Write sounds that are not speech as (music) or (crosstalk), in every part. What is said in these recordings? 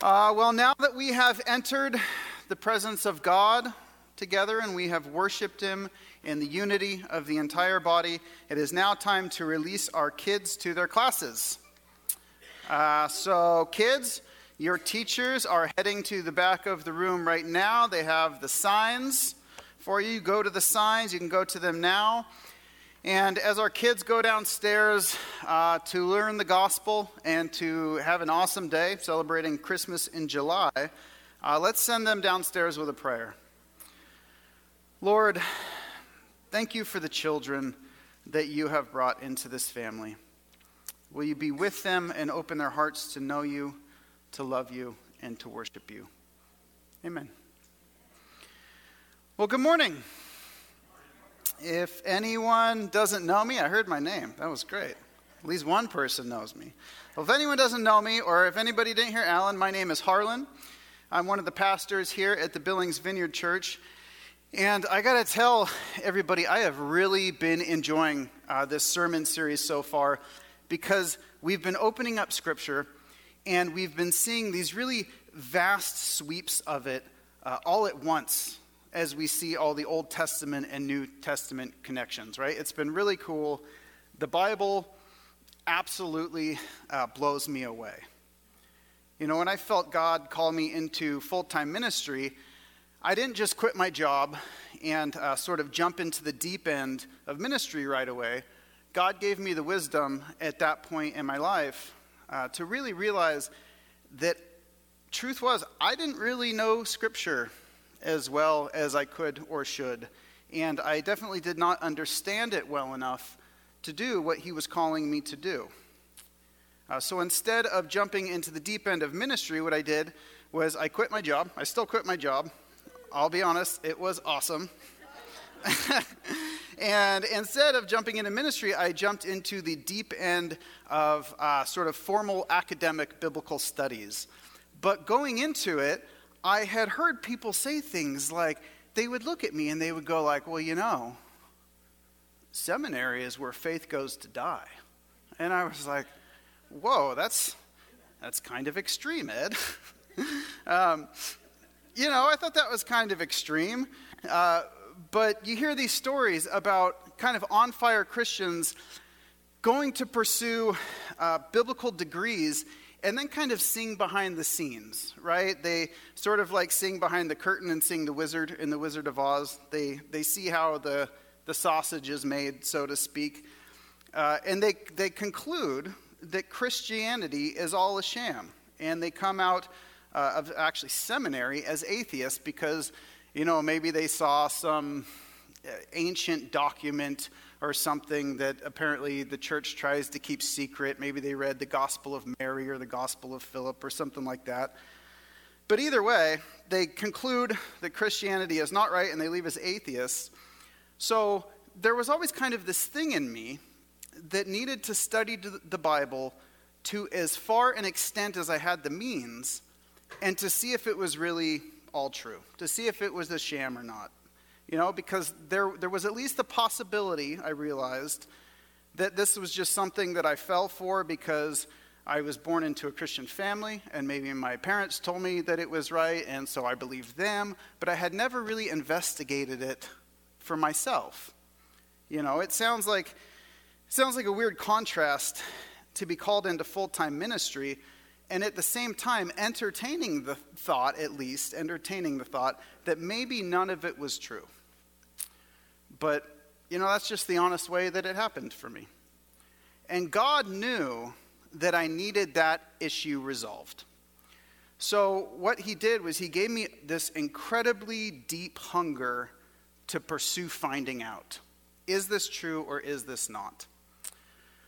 Uh, well, now that we have entered the presence of God together and we have worshiped Him in the unity of the entire body, it is now time to release our kids to their classes. Uh, so, kids, your teachers are heading to the back of the room right now. They have the signs for you. Go to the signs, you can go to them now. And as our kids go downstairs uh, to learn the gospel and to have an awesome day celebrating Christmas in July, uh, let's send them downstairs with a prayer. Lord, thank you for the children that you have brought into this family. Will you be with them and open their hearts to know you, to love you, and to worship you? Amen. Well, good morning. If anyone doesn't know me, I heard my name. That was great. At least one person knows me. Well, if anyone doesn't know me, or if anybody didn't hear Alan, my name is Harlan. I'm one of the pastors here at the Billings Vineyard Church. And I got to tell everybody, I have really been enjoying uh, this sermon series so far because we've been opening up Scripture and we've been seeing these really vast sweeps of it uh, all at once as we see all the Old Testament and New Testament connections, right? It's been really cool. The Bible absolutely uh, blows me away. You know, when I felt God call me into full time ministry, I didn't just quit my job and uh, sort of jump into the deep end of ministry right away. God gave me the wisdom at that point in my life uh, to really realize that truth was, I didn't really know Scripture as well as I could or should. And I definitely did not understand it well enough to do what he was calling me to do. Uh, so instead of jumping into the deep end of ministry, what I did was I quit my job. I still quit my job. I'll be honest, it was awesome. (laughs) and instead of jumping into ministry, I jumped into the deep end of uh, sort of formal academic biblical studies. But going into it, I had heard people say things like, they would look at me and they would go like, well, you know, seminary is where faith goes to die. And I was like, whoa, that's, that's kind of extreme, Ed. (laughs) um, you know, I thought that was kind of extreme. Uh, but you hear these stories about kind of on fire Christians going to pursue uh, biblical degrees and then kind of sing behind the scenes, right? They sort of like sing behind the curtain and sing the wizard in the Wizard of Oz. They, they see how the, the sausage is made, so to speak. Uh, and they, they conclude that Christianity is all a sham. And they come out uh, of actually seminary as atheists because, you know, maybe they saw some uh, ancient document or something that apparently the church tries to keep secret. Maybe they read the Gospel of Mary or the Gospel of Philip or something like that. But either way, they conclude that Christianity is not right and they leave as atheists. So there was always kind of this thing in me that needed to study the Bible to as far an extent as I had the means and to see if it was really all true, to see if it was a sham or not. You know, because there, there was at least the possibility, I realized, that this was just something that I fell for because I was born into a Christian family, and maybe my parents told me that it was right, and so I believed them, but I had never really investigated it for myself. You know, it sounds like it sounds like a weird contrast to be called into full-time ministry and at the same time entertaining the thought at least entertaining the thought that maybe none of it was true. But, you know, that's just the honest way that it happened for me. And God knew that I needed that issue resolved. So, what He did was He gave me this incredibly deep hunger to pursue finding out is this true or is this not?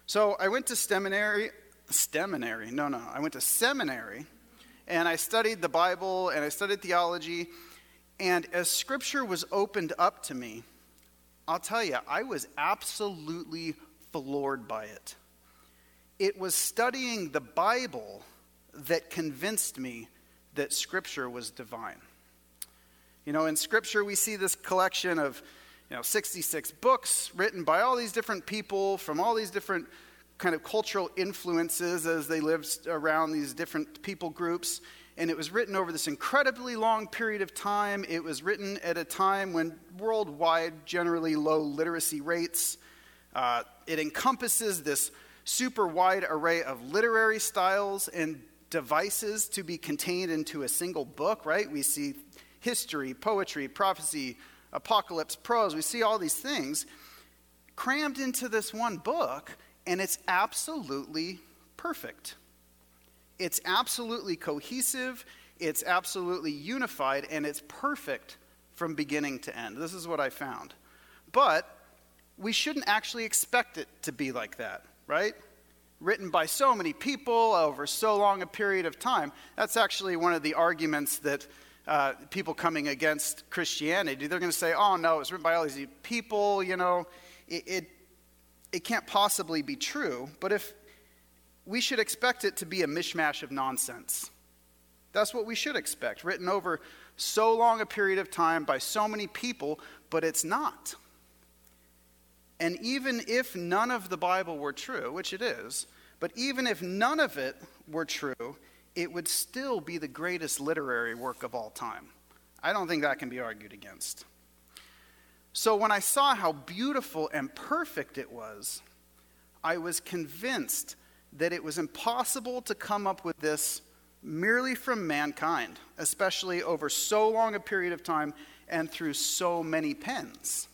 So, I went to seminary. Seminary? No, no. I went to seminary and I studied the Bible and I studied theology. And as scripture was opened up to me, I'll tell you, I was absolutely floored by it. It was studying the Bible that convinced me that Scripture was divine. You know, in Scripture, we see this collection of, you know, 66 books written by all these different people from all these different kind of cultural influences as they lived around these different people groups. And it was written over this incredibly long period of time. It was written at a time when worldwide, generally low literacy rates. Uh, it encompasses this super wide array of literary styles and devices to be contained into a single book, right? We see history, poetry, prophecy, apocalypse, prose. We see all these things crammed into this one book, and it's absolutely perfect. It's absolutely cohesive, it's absolutely unified, and it's perfect from beginning to end. This is what I found. But we shouldn't actually expect it to be like that, right? Written by so many people over so long a period of time. That's actually one of the arguments that uh, people coming against Christianity, they're going to say, oh, no, it was written by all these people, you know, it, it, it can't possibly be true. But if we should expect it to be a mishmash of nonsense. That's what we should expect, written over so long a period of time by so many people, but it's not. And even if none of the Bible were true, which it is, but even if none of it were true, it would still be the greatest literary work of all time. I don't think that can be argued against. So when I saw how beautiful and perfect it was, I was convinced that it was impossible to come up with this merely from mankind, especially over so long a period of time and through so many pens.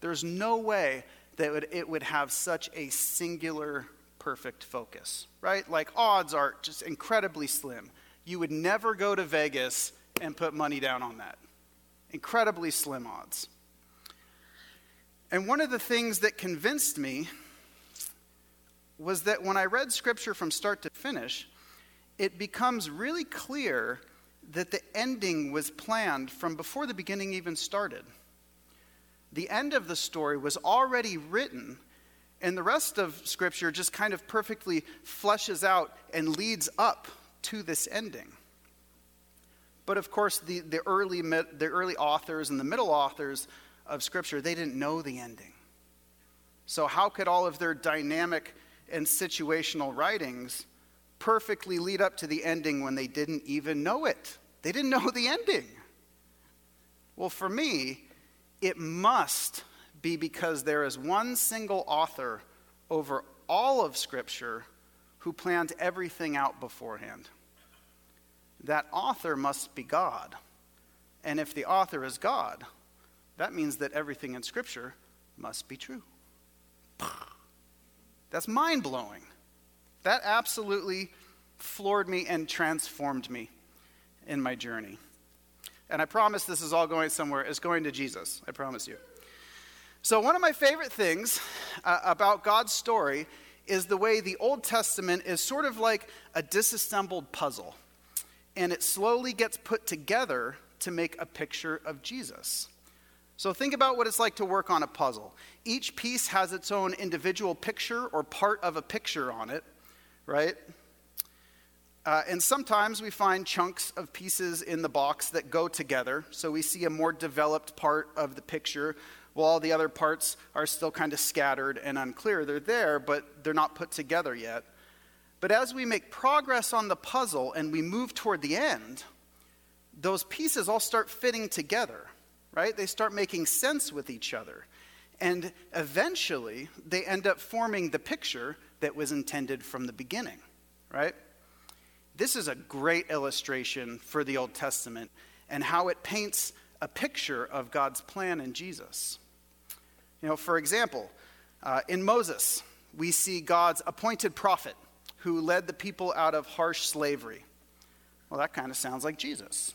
There's no way that it would have such a singular perfect focus, right? Like odds are just incredibly slim. You would never go to Vegas and put money down on that. Incredibly slim odds. And one of the things that convinced me was that when I read scripture from start to finish, it becomes really clear that the ending was planned from before the beginning even started. The end of the story was already written and the rest of Scripture just kind of perfectly fleshes out and leads up to this ending. But of course, the, the, early, the early authors and the middle authors of Scripture, they didn't know the ending. So, how could all of their dynamic and situational writings perfectly lead up to the ending when they didn't even know it? They didn't know the ending. Well, for me, it must be because there is one single author over all of Scripture who planned everything out beforehand. That author must be God. And if the author is God, that means that everything in Scripture must be true. That's mind blowing. That absolutely floored me and transformed me in my journey. And I promise this is all going somewhere. It's going to Jesus. I promise you. So, one of my favorite things uh, about God's story is the way the Old Testament is sort of like a disassembled puzzle, and it slowly gets put together to make a picture of Jesus. So, think about what it's like to work on a puzzle. Each piece has its own individual picture or part of a picture on it, right? Uh, and sometimes we find chunks of pieces in the box that go together. So we see a more developed part of the picture while all the other parts are still kind of scattered and unclear. They're there, but they're not put together yet. But as we make progress on the puzzle and we move toward the end, those pieces all start fitting together, right? They start making sense with each other. And eventually, they end up forming the picture that was intended from the beginning, right? This is a great illustration for the Old Testament and how it paints a picture of God's plan in Jesus. You know, for example, uh, in Moses, we see God's appointed prophet who led the people out of harsh slavery. Well, that kind of sounds like Jesus.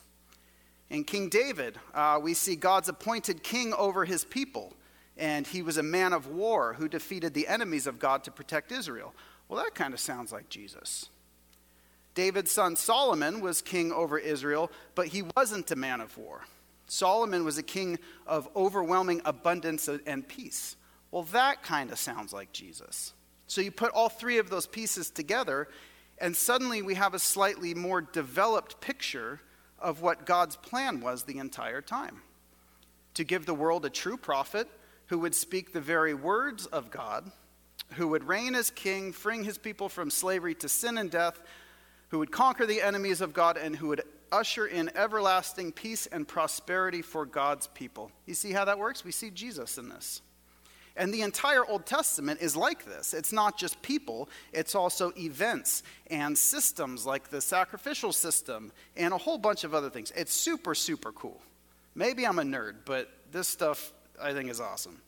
In King David, uh, we see God's appointed king over his people, and he was a man of war who defeated the enemies of God to protect Israel. Well, that kind of sounds like Jesus. David's son Solomon was king over Israel, but he wasn't a man of war. Solomon was a king of overwhelming abundance and peace. Well, that kind of sounds like Jesus. So you put all three of those pieces together, and suddenly we have a slightly more developed picture of what God's plan was the entire time to give the world a true prophet who would speak the very words of God, who would reign as king, freeing his people from slavery to sin and death, who would conquer the enemies of God and who would usher in everlasting peace and prosperity for God's people. You see how that works? We see Jesus in this. And the entire Old Testament is like this. It's not just people, it's also events and systems like the sacrificial system and a whole bunch of other things. It's super, super cool. Maybe I'm a nerd, but this stuff I think is awesome.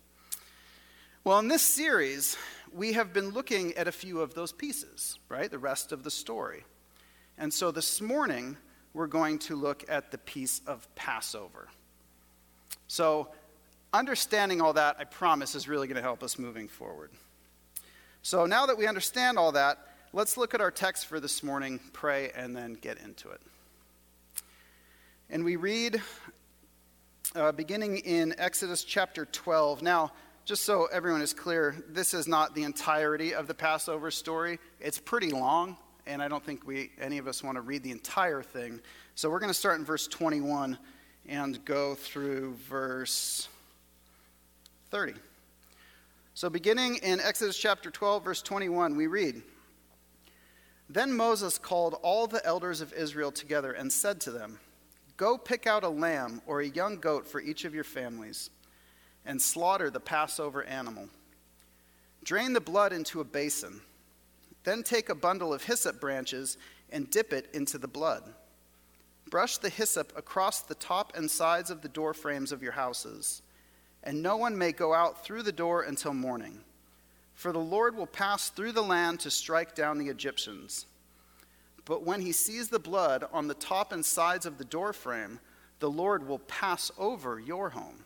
Well, in this series, we have been looking at a few of those pieces, right? The rest of the story. And so this morning, we're going to look at the piece of Passover. So, understanding all that, I promise, is really going to help us moving forward. So, now that we understand all that, let's look at our text for this morning, pray, and then get into it. And we read uh, beginning in Exodus chapter 12. Now, just so everyone is clear, this is not the entirety of the Passover story. It's pretty long, and I don't think we any of us want to read the entire thing. So we're going to start in verse 21 and go through verse 30. So beginning in Exodus chapter 12 verse 21, we read, Then Moses called all the elders of Israel together and said to them, Go pick out a lamb or a young goat for each of your families and slaughter the Passover animal. Drain the blood into a basin. Then take a bundle of hyssop branches and dip it into the blood. Brush the hyssop across the top and sides of the door frames of your houses, and no one may go out through the door until morning. For the Lord will pass through the land to strike down the Egyptians. But when he sees the blood on the top and sides of the doorframe, the Lord will pass over your home.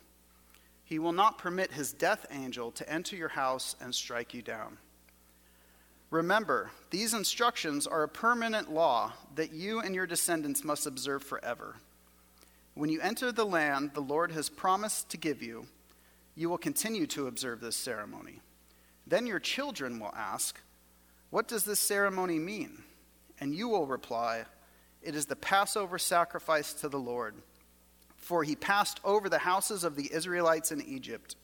He will not permit his death angel to enter your house and strike you down. Remember, these instructions are a permanent law that you and your descendants must observe forever. When you enter the land the Lord has promised to give you, you will continue to observe this ceremony. Then your children will ask, What does this ceremony mean? And you will reply, It is the Passover sacrifice to the Lord. For he passed over the houses of the Israelites in Egypt,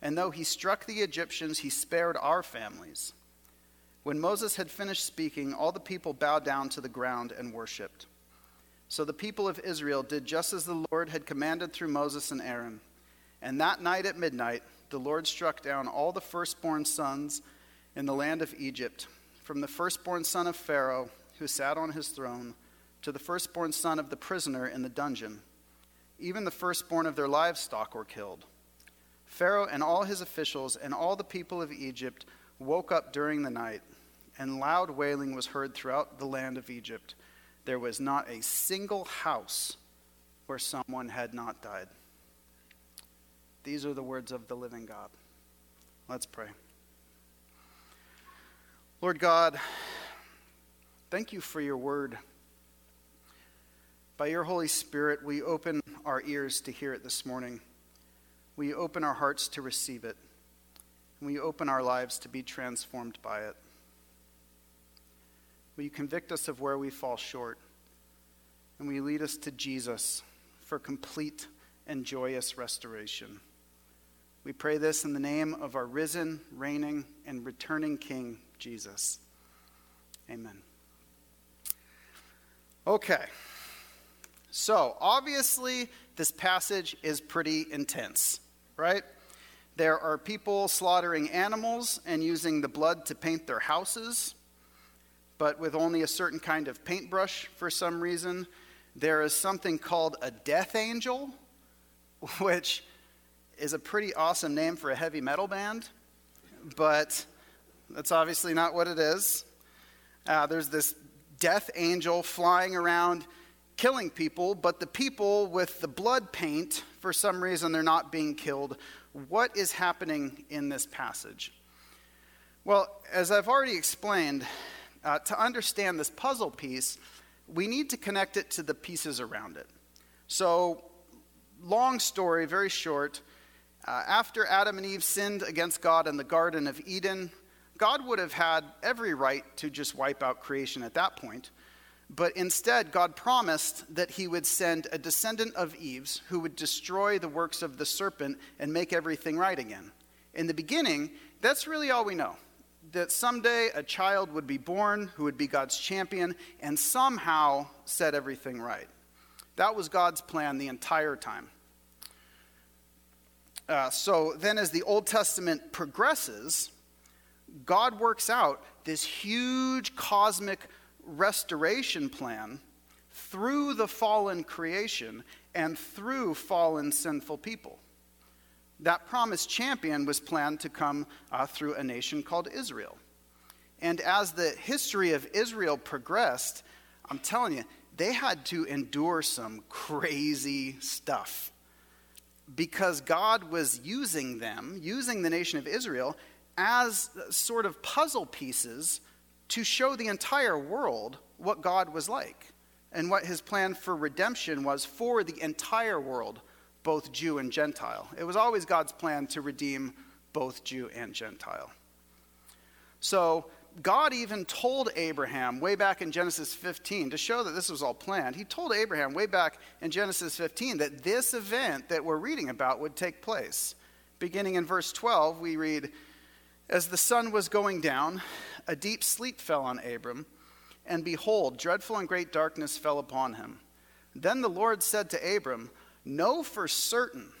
and though he struck the Egyptians, he spared our families. When Moses had finished speaking, all the people bowed down to the ground and worshipped. So the people of Israel did just as the Lord had commanded through Moses and Aaron. And that night at midnight, the Lord struck down all the firstborn sons in the land of Egypt, from the firstborn son of Pharaoh who sat on his throne, to the firstborn son of the prisoner in the dungeon. Even the firstborn of their livestock were killed. Pharaoh and all his officials and all the people of Egypt woke up during the night, and loud wailing was heard throughout the land of Egypt. There was not a single house where someone had not died. These are the words of the living God. Let's pray. Lord God, Thank you for your word. By your Holy Spirit, we open our ears to hear it this morning. We open our hearts to receive it. And we open our lives to be transformed by it. Will you convict us of where we fall short? And will you lead us to Jesus for complete and joyous restoration? We pray this in the name of our risen, reigning, and returning King, Jesus. Amen. Okay. So, obviously, this passage is pretty intense, right? There are people slaughtering animals and using the blood to paint their houses, but with only a certain kind of paintbrush for some reason. There is something called a death angel, (laughs) which is a pretty awesome name for a heavy metal band, but that's obviously not what it is. Uh, there's this death angel flying around killing people, but the people with the blood paint, for some reason, they're not being killed. What is happening in this passage? Well, as I've already explained, uh, to understand this puzzle piece, we need to connect it to the pieces around it. So, long story, very short. Uh, after Adam and Eve sinned against God in the Garden of Eden, God would have had every right to just wipe out creation at that point. But instead, God promised that he would send a descendant of Eve's who would destroy the works of the serpent and make everything right again. In the beginning, that's really all we know. that someday a child would be born who would be God's champion and somehow set everything right. That was God's plan the entire time. Uh, so then, as the Old Testament progresses, God works out this huge cosmic restoration plan through the fallen creation and through fallen sinful people. That promised champion was planned to come uh, through a nation called Israel. And as the history of Israel progressed, I'm telling you, they had to endure some crazy stuff because God was using them, using the nation of Israel, as sort of puzzle pieces to show the entire world what God was like and what his plan for redemption was for the entire world, both Jew and Gentile. It was always God's plan to redeem both Jew and Gentile. So, God even told Abraham way back in Genesis 15 to show that this was all planned. He told Abraham way back in Genesis 15 that this event that we're reading about would take place. Beginning in verse 12, we read, As the sun was going down, a deep sleep fell on Abram and behold, dreadful and great darkness fell upon him. Then the Lord said to Abram, Know for certain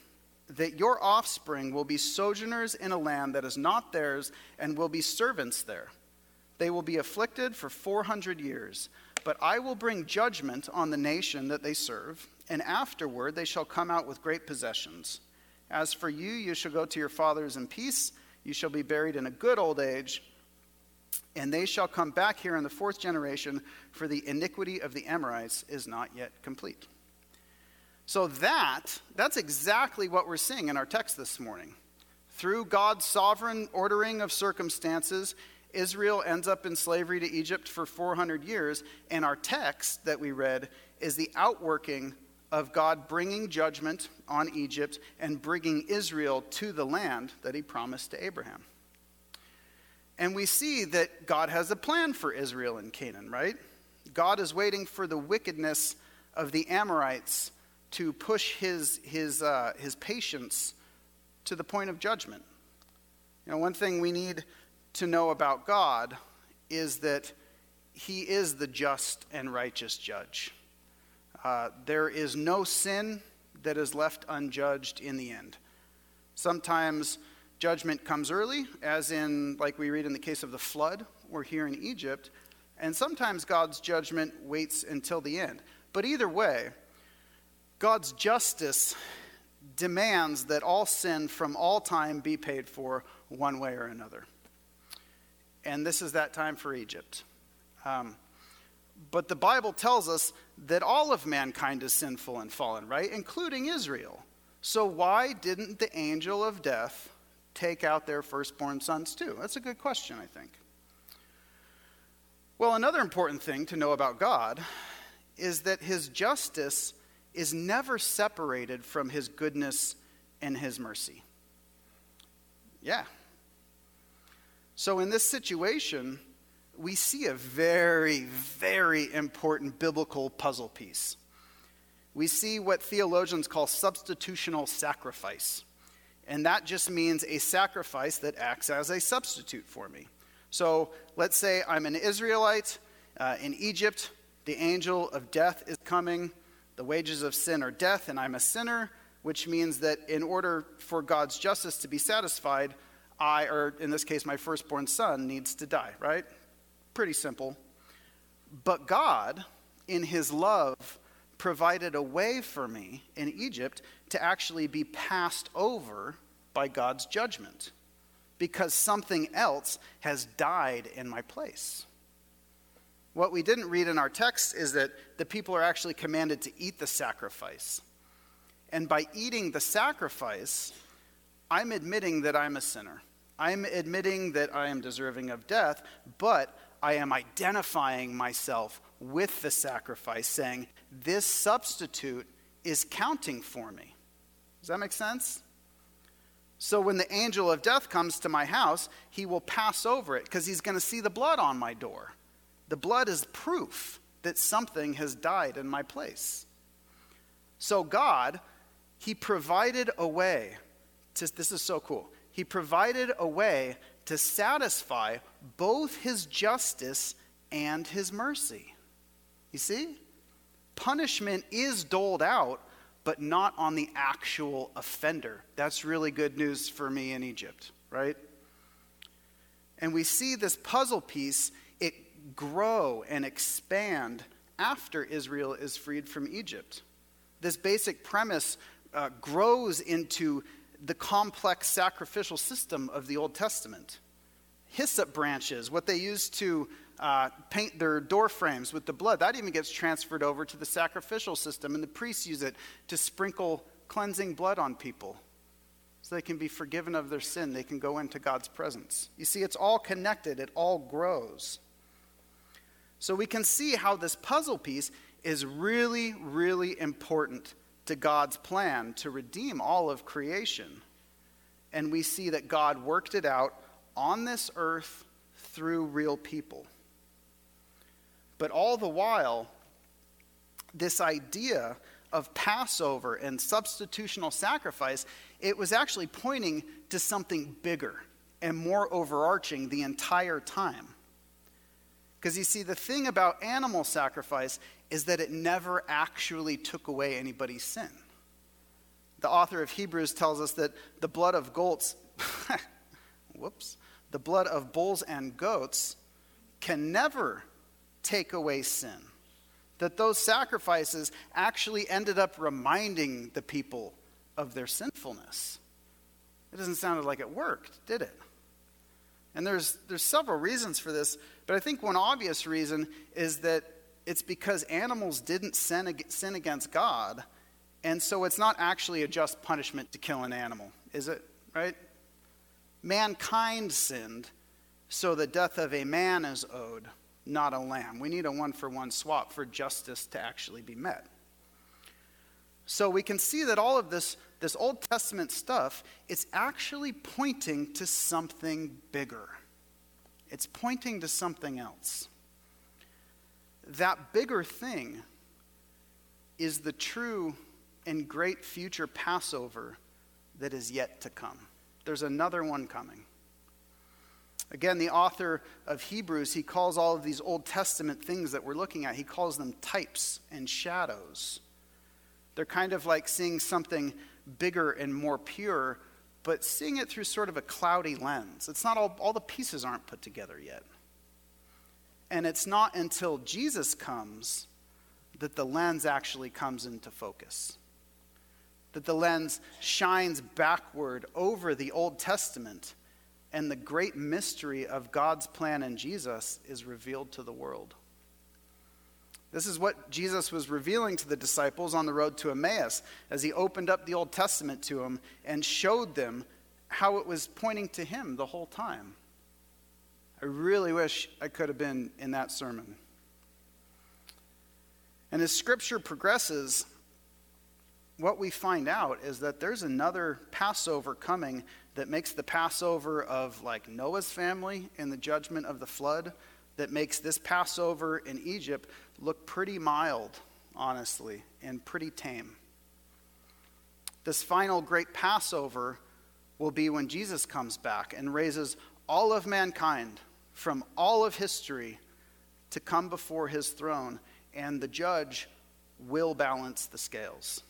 that your offspring will be sojourners in a land that is not theirs and will be servants there. They will be afflicted for 400 years, but I will bring judgment on the nation that they serve, and afterward they shall come out with great possessions. As for you, you shall go to your fathers in peace. You shall be buried in a good old age and they shall come back here in the fourth generation, for the iniquity of the Amorites is not yet complete. So that, that's exactly what we're seeing in our text this morning. Through God's sovereign ordering of circumstances, Israel ends up in slavery to Egypt for 400 years, and our text that we read is the outworking of God bringing judgment on Egypt and bringing Israel to the land that he promised to Abraham. And we see that God has a plan for Israel and Canaan, right? God is waiting for the wickedness of the Amorites to push his, his, uh, his patience to the point of judgment. You know, one thing we need to know about God is that he is the just and righteous judge. Uh, there is no sin that is left unjudged in the end. Sometimes Judgment comes early, as in, like we read in the case of the flood or here in Egypt, and sometimes God's judgment waits until the end. But either way, God's justice demands that all sin from all time be paid for one way or another. And this is that time for Egypt. Um, but the Bible tells us that all of mankind is sinful and fallen, right? Including Israel. So why didn't the angel of death take out their firstborn sons too? That's a good question, I think. Well, another important thing to know about God is that his justice is never separated from his goodness and his mercy. Yeah. So, in this situation, we see a very, very important biblical puzzle piece. We see what theologians call substitutional sacrifice. And that just means a sacrifice that acts as a substitute for me. So let's say I'm an Israelite uh, in Egypt, the angel of death is coming, the wages of sin are death, and I'm a sinner, which means that in order for God's justice to be satisfied, I, or in this case, my firstborn son, needs to die, right? Pretty simple. But God, in his love, provided a way for me in Egypt to actually be passed over by God's judgment because something else has died in my place. What we didn't read in our text is that the people are actually commanded to eat the sacrifice. And by eating the sacrifice, I'm admitting that I'm a sinner. I'm admitting that I am deserving of death, but I am identifying myself with the sacrifice, saying, This substitute is counting for me. Does that make sense? So when the angel of death comes to my house, he will pass over it because he's going to see the blood on my door. The blood is proof that something has died in my place. So God, he provided a way to, this is so cool. He provided a way to satisfy both his justice and his mercy. You see? Punishment is doled out, but not on the actual offender. That's really good news for me in Egypt, right? And we see this puzzle piece, it grow and expand after Israel is freed from Egypt. This basic premise uh, grows into the complex sacrificial system of the Old Testament. Hyssop branches, what they used to uh, paint their door frames with the blood, that even gets transferred over to the sacrificial system, and the priests use it to sprinkle cleansing blood on people so they can be forgiven of their sin. They can go into God's presence. You see, it's all connected, it all grows. So we can see how this puzzle piece is really, really important to God's plan to redeem all of creation. And we see that God worked it out on this earth through real people. But all the while, this idea of Passover and substitutional sacrifice, it was actually pointing to something bigger and more overarching the entire time. Because you see, the thing about animal sacrifice is that it never actually took away anybody's sin. The author of Hebrews tells us that the blood of goats, (laughs) whoops, the blood of bulls and goats can never take away sin. That those sacrifices actually ended up reminding the people of their sinfulness. It doesn't sound like it worked, did it? And there's, there's several reasons for this, but I think one obvious reason is that it's because animals didn't sin, against God, and so it's not actually a just punishment to kill an animal, is it? Right? Mankind sinned, so the death of a man is owed, not a lamb. We need a one for one swap for justice to actually be met. So we can see that all of this, this Old Testament stuff, it's actually pointing to something bigger. It's pointing to something else. That bigger thing is the true and great future Passover that is yet to come. There's another one coming. Again, the author of Hebrews, he calls all of these Old Testament things that we're looking at, he calls them types and shadows. They're kind of like seeing something bigger and more pure, but seeing it through sort of a cloudy lens. It's not all, all the pieces aren't put together yet. And it's not until Jesus comes that the lens actually comes into focus that the lens shines backward over the Old Testament, and the great mystery of God's plan in Jesus is revealed to the world. This is what Jesus was revealing to the disciples on the road to Emmaus as he opened up the Old Testament to them and showed them how it was pointing to him the whole time. I really wish I could have been in that sermon. And as scripture progresses, what we find out is that there's another Passover coming that makes the Passover of like Noah's family in the judgment of the flood, that makes this Passover in Egypt look pretty mild, honestly, and pretty tame. This final great Passover will be when Jesus comes back and raises all of mankind from all of history to come before his throne, and the judge will balance the scales.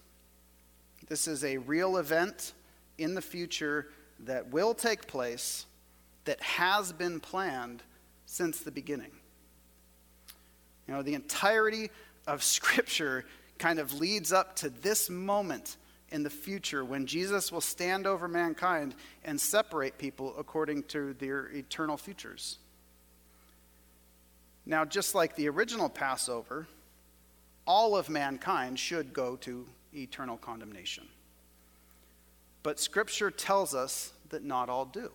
This is a real event in the future that will take place, that has been planned since the beginning. You know, the entirety of (laughs) Scripture kind of leads up to this moment in the future when Jesus will stand over mankind and separate people according to their eternal futures. Now, just like the original Passover, all of mankind should go to eternal condemnation. But Scripture tells us that not all do.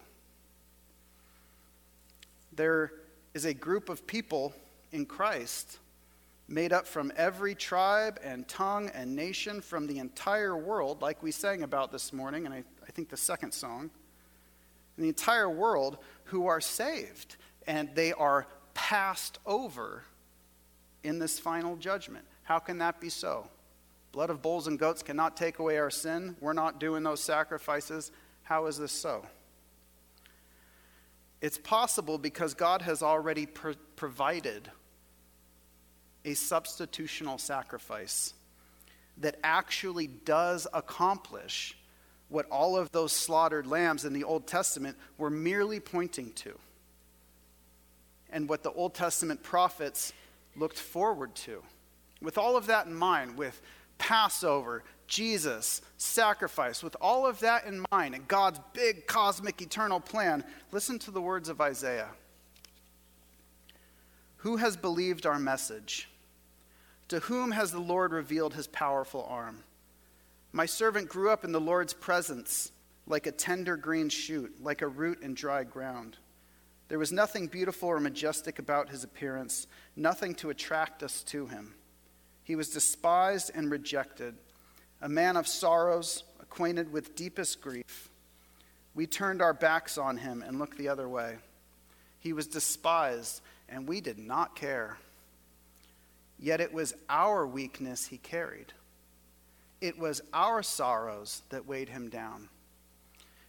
There is a group of people in Christ made up from every tribe and tongue and nation from the entire world, like we sang about this morning, and I, I think the second song, the entire world who are saved, and they are passed over in this final judgment. How can that be so? Blood of bulls and goats cannot take away our sin. We're not doing those sacrifices. How is this so? It's possible because God has already pro- provided a substitutional sacrifice that actually does accomplish what all of those slaughtered lambs in the Old Testament were merely pointing to, and what the Old Testament prophets looked forward to. With all of that in mind, with Passover, Jesus, sacrifice, with all of that in mind, and God's big cosmic eternal plan, listen to the words of Isaiah. Who has believed our message? To whom has the Lord revealed his powerful arm? My servant grew up in the Lord's presence like a tender green shoot, like a root in dry ground. There was nothing beautiful or majestic about his appearance, nothing to attract us to him. He was despised and rejected, a man of sorrows, acquainted with deepest grief. We turned our backs on him and looked the other way. He was despised, and we did not care. Yet it was our weakness he carried. It was our sorrows that weighed him down.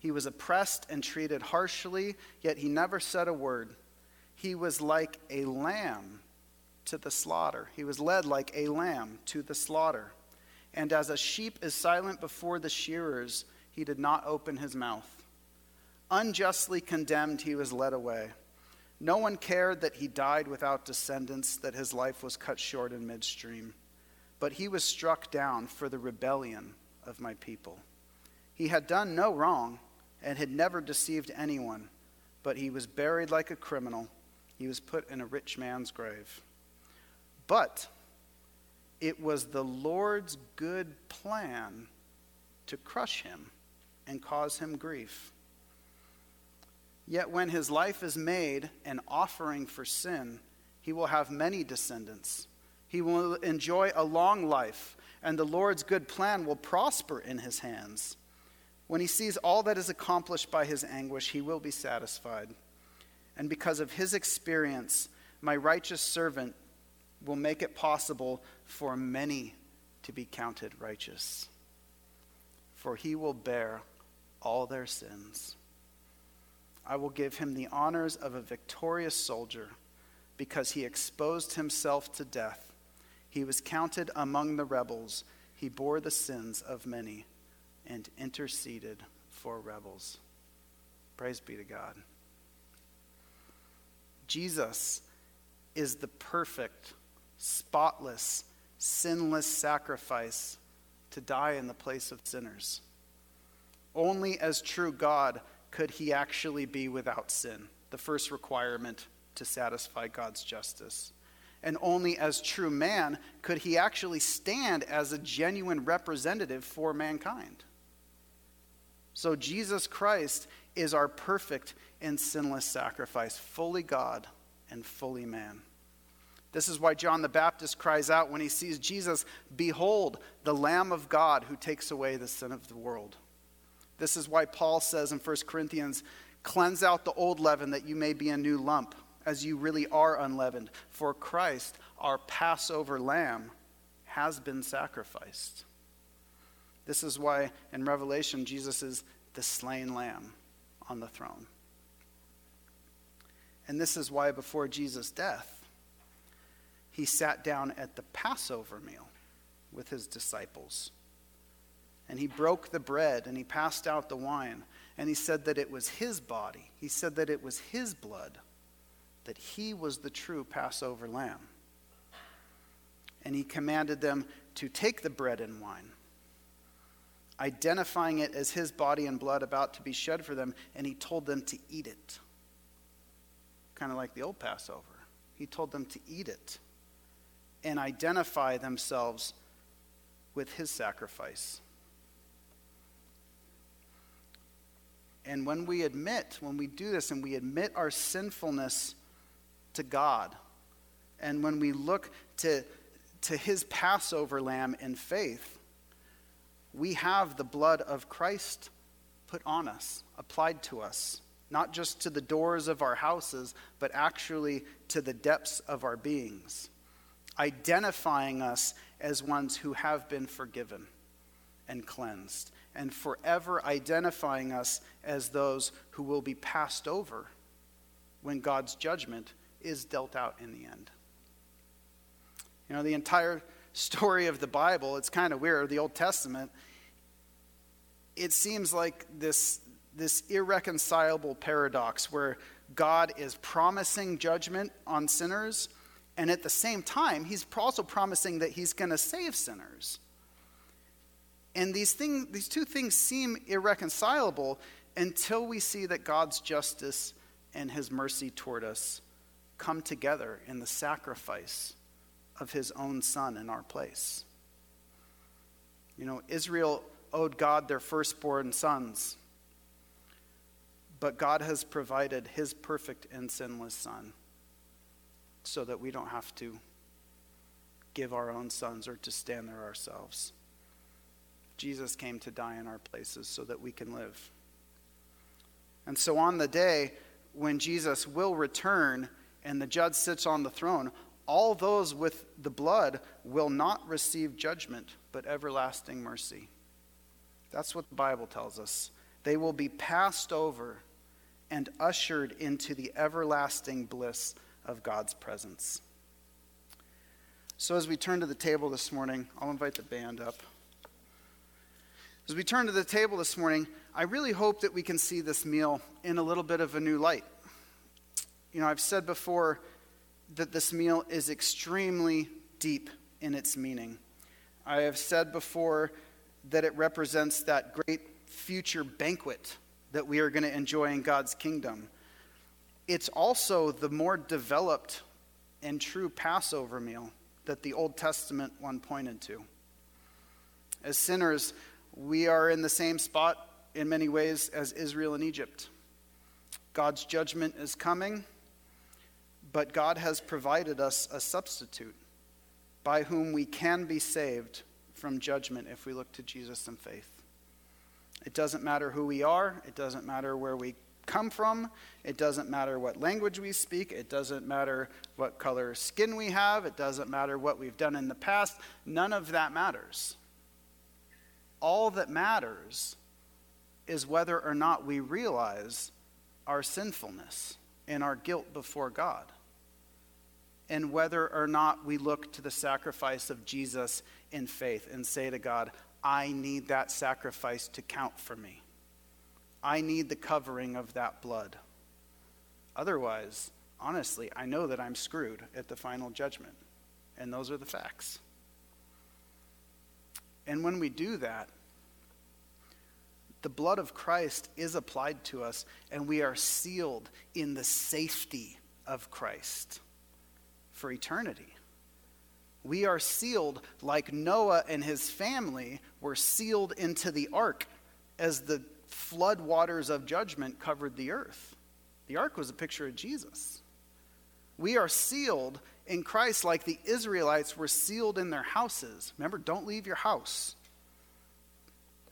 He was oppressed and treated harshly, yet he never said a word. He was like a lamb to the slaughter. He was led like a lamb to the slaughter. And as a sheep is silent before the shearers, he did not open his mouth. Unjustly condemned, he was led away. No one cared that he died without descendants, that his life was cut short in midstream. But he was struck down for the rebellion of my people. He had done no wrong and had never deceived anyone, but he was buried like a criminal. He was put in a rich man's grave. But it was the Lord's good plan to crush him and cause him grief. Yet when his life is made an offering for sin, he will have many descendants. He will enjoy a long life, and the Lord's good plan will prosper in his hands. When he sees all that is accomplished by his anguish, he will be satisfied. And because of his experience, my righteous servant will make it possible for many to be counted righteous. For he will bear all their sins. I will give him the honors of a victorious soldier because he exposed himself to death. He was counted among the rebels. He bore the sins of many and interceded for rebels. Praise be to God. Jesus is the perfect, spotless, sinless sacrifice to die in the place of sinners. Only as true God could he actually be without sin, the first requirement to satisfy God's justice. And only as true man could he actually stand as a genuine representative for mankind. So Jesus Christ is our perfect and sinless sacrifice, fully God and fully man. This is why John the Baptist cries out when he sees Jesus, Behold, the Lamb of God who takes away the sin of the world. This is why Paul says in 1 Corinthians, Cleanse out the old leaven that you may be a new lump, as you really are unleavened. For Christ, our Passover lamb, has been sacrificed. This is why in Revelation, Jesus is the slain lamb on the throne. And this is why before Jesus' death, he sat down at the Passover meal with his disciples and he broke the bread and he passed out the wine and he said that it was his body. He said that it was his blood, that he was the true Passover lamb. And he commanded them to take the bread and wine, identifying it as his body and blood about to be shed for them, and he told them to eat it. Kind of like the old Passover. He told them to eat it and identify themselves with his sacrifice. And when we admit, when we do this and we admit our sinfulness to God, and when we look to, to his Passover lamb in faith, we have the blood of Christ put on us, applied to us, not just to the doors of our houses, but actually to the depths of our beings, identifying us as ones who have been forgiven and cleansed, and forever identifying us as those who will be passed over when God's judgment is dealt out in the end. You know, the entire story of the Bible, it's kind of weird, the Old Testament, it seems like this, this irreconcilable paradox where God is promising judgment on sinners, and at the same time, he's also promising that he's going to save sinners. And these, things, these two things seem irreconcilable until we see that God's justice and his mercy toward us come together in the sacrifice of his own son in our place. You know, Israel owed God their firstborn sons, but God has provided his perfect and sinless son so that we don't have to give our own sons or to stand there ourselves. Jesus came to die in our places so that we can live. And so on the day when Jesus will return and the judge sits on the throne, all those with the blood will not receive judgment, but everlasting mercy. That's what the Bible tells us. They will be passed over and ushered into the everlasting bliss of God's presence. So, as we turn to the table this morning, I'll invite the band up. As we turn to the table this morning, I really hope that we can see this meal in a little bit of a new light. You know, I've said before that this meal is extremely deep in its meaning. I have said before that it represents that great future banquet that we are going to enjoy in God's kingdom. It's also the more developed and true Passover meal that the Old Testament one pointed to. As sinners, we are in the same spot in many ways as Israel and Egypt. God's judgment is coming, but God has provided us a substitute by whom we can be saved from judgment if we look to Jesus in faith. It doesn't matter who we are, it doesn't matter where we come from, it doesn't matter what language we speak, it doesn't matter what color skin we have, it doesn't matter what we've done in the past. None of that matters. All that matters is whether or not we realize our sinfulness and our guilt before God and whether or not we look to the sacrifice of Jesus in faith and say to God, I need that sacrifice to count for me. I need the covering of that blood. Otherwise, honestly, I know that I'm screwed at the final judgment. And those are the facts. And when we do that, the blood of Christ is applied to us, and we are sealed in the safety of Christ for eternity. We are sealed like Noah and his family were sealed into the ark as the flood waters of judgment covered the earth. The ark was a picture of Jesus. We are sealed in Christ like the Israelites were sealed in their houses. Remember, don't leave your house.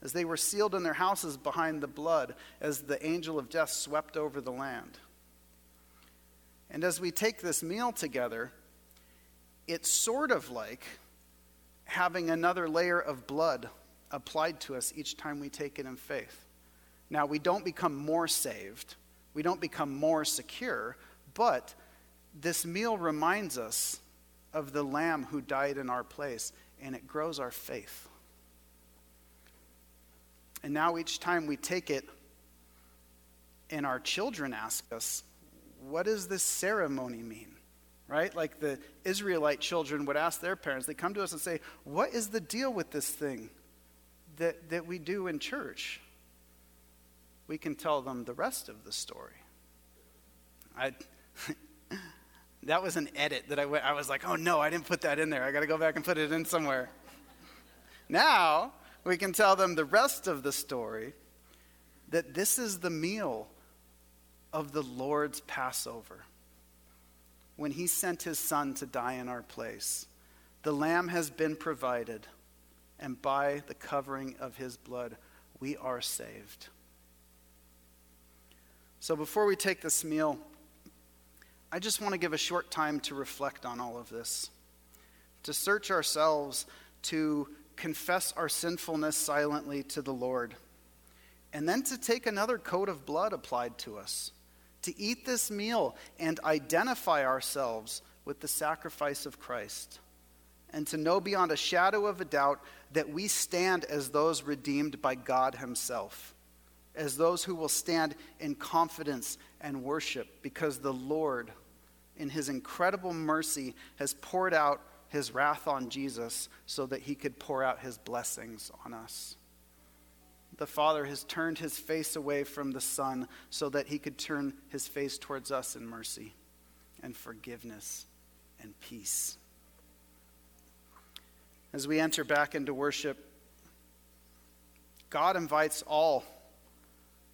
As they were sealed in their houses behind the blood, as the angel of death swept over the land. And as we take this meal together, it's sort of like having another layer of blood applied to us each time we take it in faith. Now, we don't become more saved, we don't become more secure, but this meal reminds us of the Lamb who died in our place, and it grows our faith. And now, each time we take it, and our children ask us, What does this ceremony mean? Right? Like the Israelite children would ask their parents. They come to us and say, What is the deal with this thing that, that we do in church? We can tell them the rest of the story. I, (laughs) that was an edit that I went, I was like, oh no, I didn't put that in there. I got to go back and put it in somewhere. now we can tell them the rest of the story that this is the meal of the Lord's Passover when he sent his son to die in our place. The lamb has been provided, and by the covering of his blood, we are saved. So before we take this meal, I just want to give a short time to reflect on all of this, to search ourselves, to confess our sinfulness silently to the Lord, and then to take another coat of blood applied to us to eat this meal and identify ourselves with the sacrifice of Christ, and to know beyond a shadow of a doubt that we stand as those redeemed by God Himself, as those who will stand in confidence and worship because the Lord, in His incredible mercy, has poured out His wrath on Jesus so that He could pour out His blessings on us the Father has turned his face away from the Son so that he could turn his face towards us in mercy and forgiveness and peace. As we enter back into worship, God invites all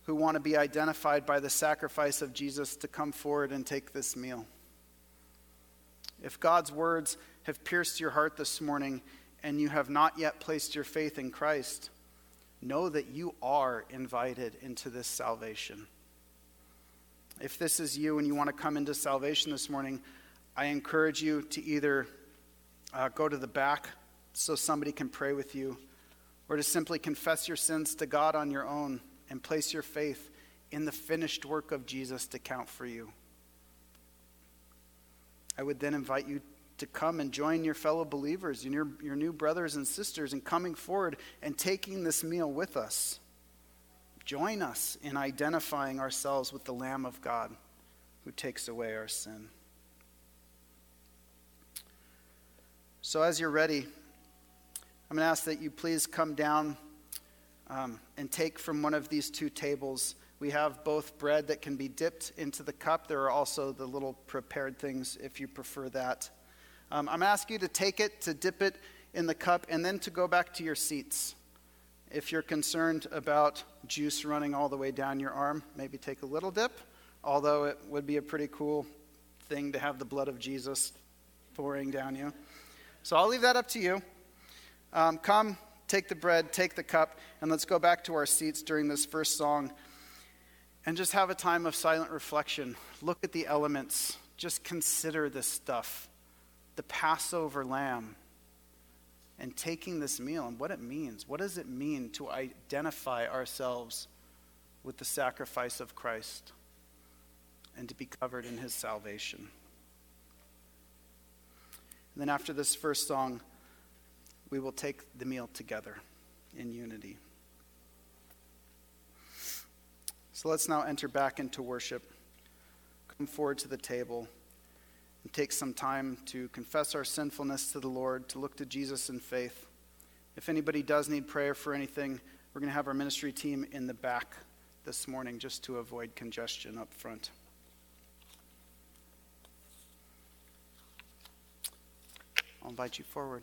who want to be identified by the sacrifice of Jesus to come forward and take this meal. If God's words have pierced your heart this morning and you have not yet placed your faith in Christ, know that you are invited into this salvation. If this is you and you want to come into salvation this morning, I encourage you to either uh, go to the back so somebody can pray with you, or to simply confess your sins to God on your own and place your faith in the finished work of Jesus to count for you. I would then invite you to come and join your fellow believers and your, your new brothers and sisters in coming forward and taking this meal with us. Join us in identifying ourselves with the Lamb of God who takes away our sin. So, as you're ready, I'm going to ask that you please come down um, and take from one of these two tables. We have both bread that can be dipped into the cup. There are also the little prepared things if you prefer that. Um, I'm asking you to take it, to dip it in the cup, and then to go back to your seats. If you're concerned about juice running all the way down your arm, maybe take a little dip, although it would be a pretty cool thing to have the blood of Jesus pouring down you. So I'll leave that up to you. Um, come, take the bread, take the cup, and let's go back to our seats during this first song and just have a time of silent reflection. Look at the elements, just consider this stuff the Passover lamb and taking this meal and what it means. What does it mean to identify ourselves with the sacrifice of Christ and to be covered in his salvation? And then after this first song, we will take the meal together in unity. So let's now enter back into worship. Come forward to the table and take some time to confess our sinfulness to the Lord, to look to Jesus in faith. If anybody does need prayer for anything, we're going to have our ministry team in the back this morning just to avoid congestion up front. I'll invite you forward.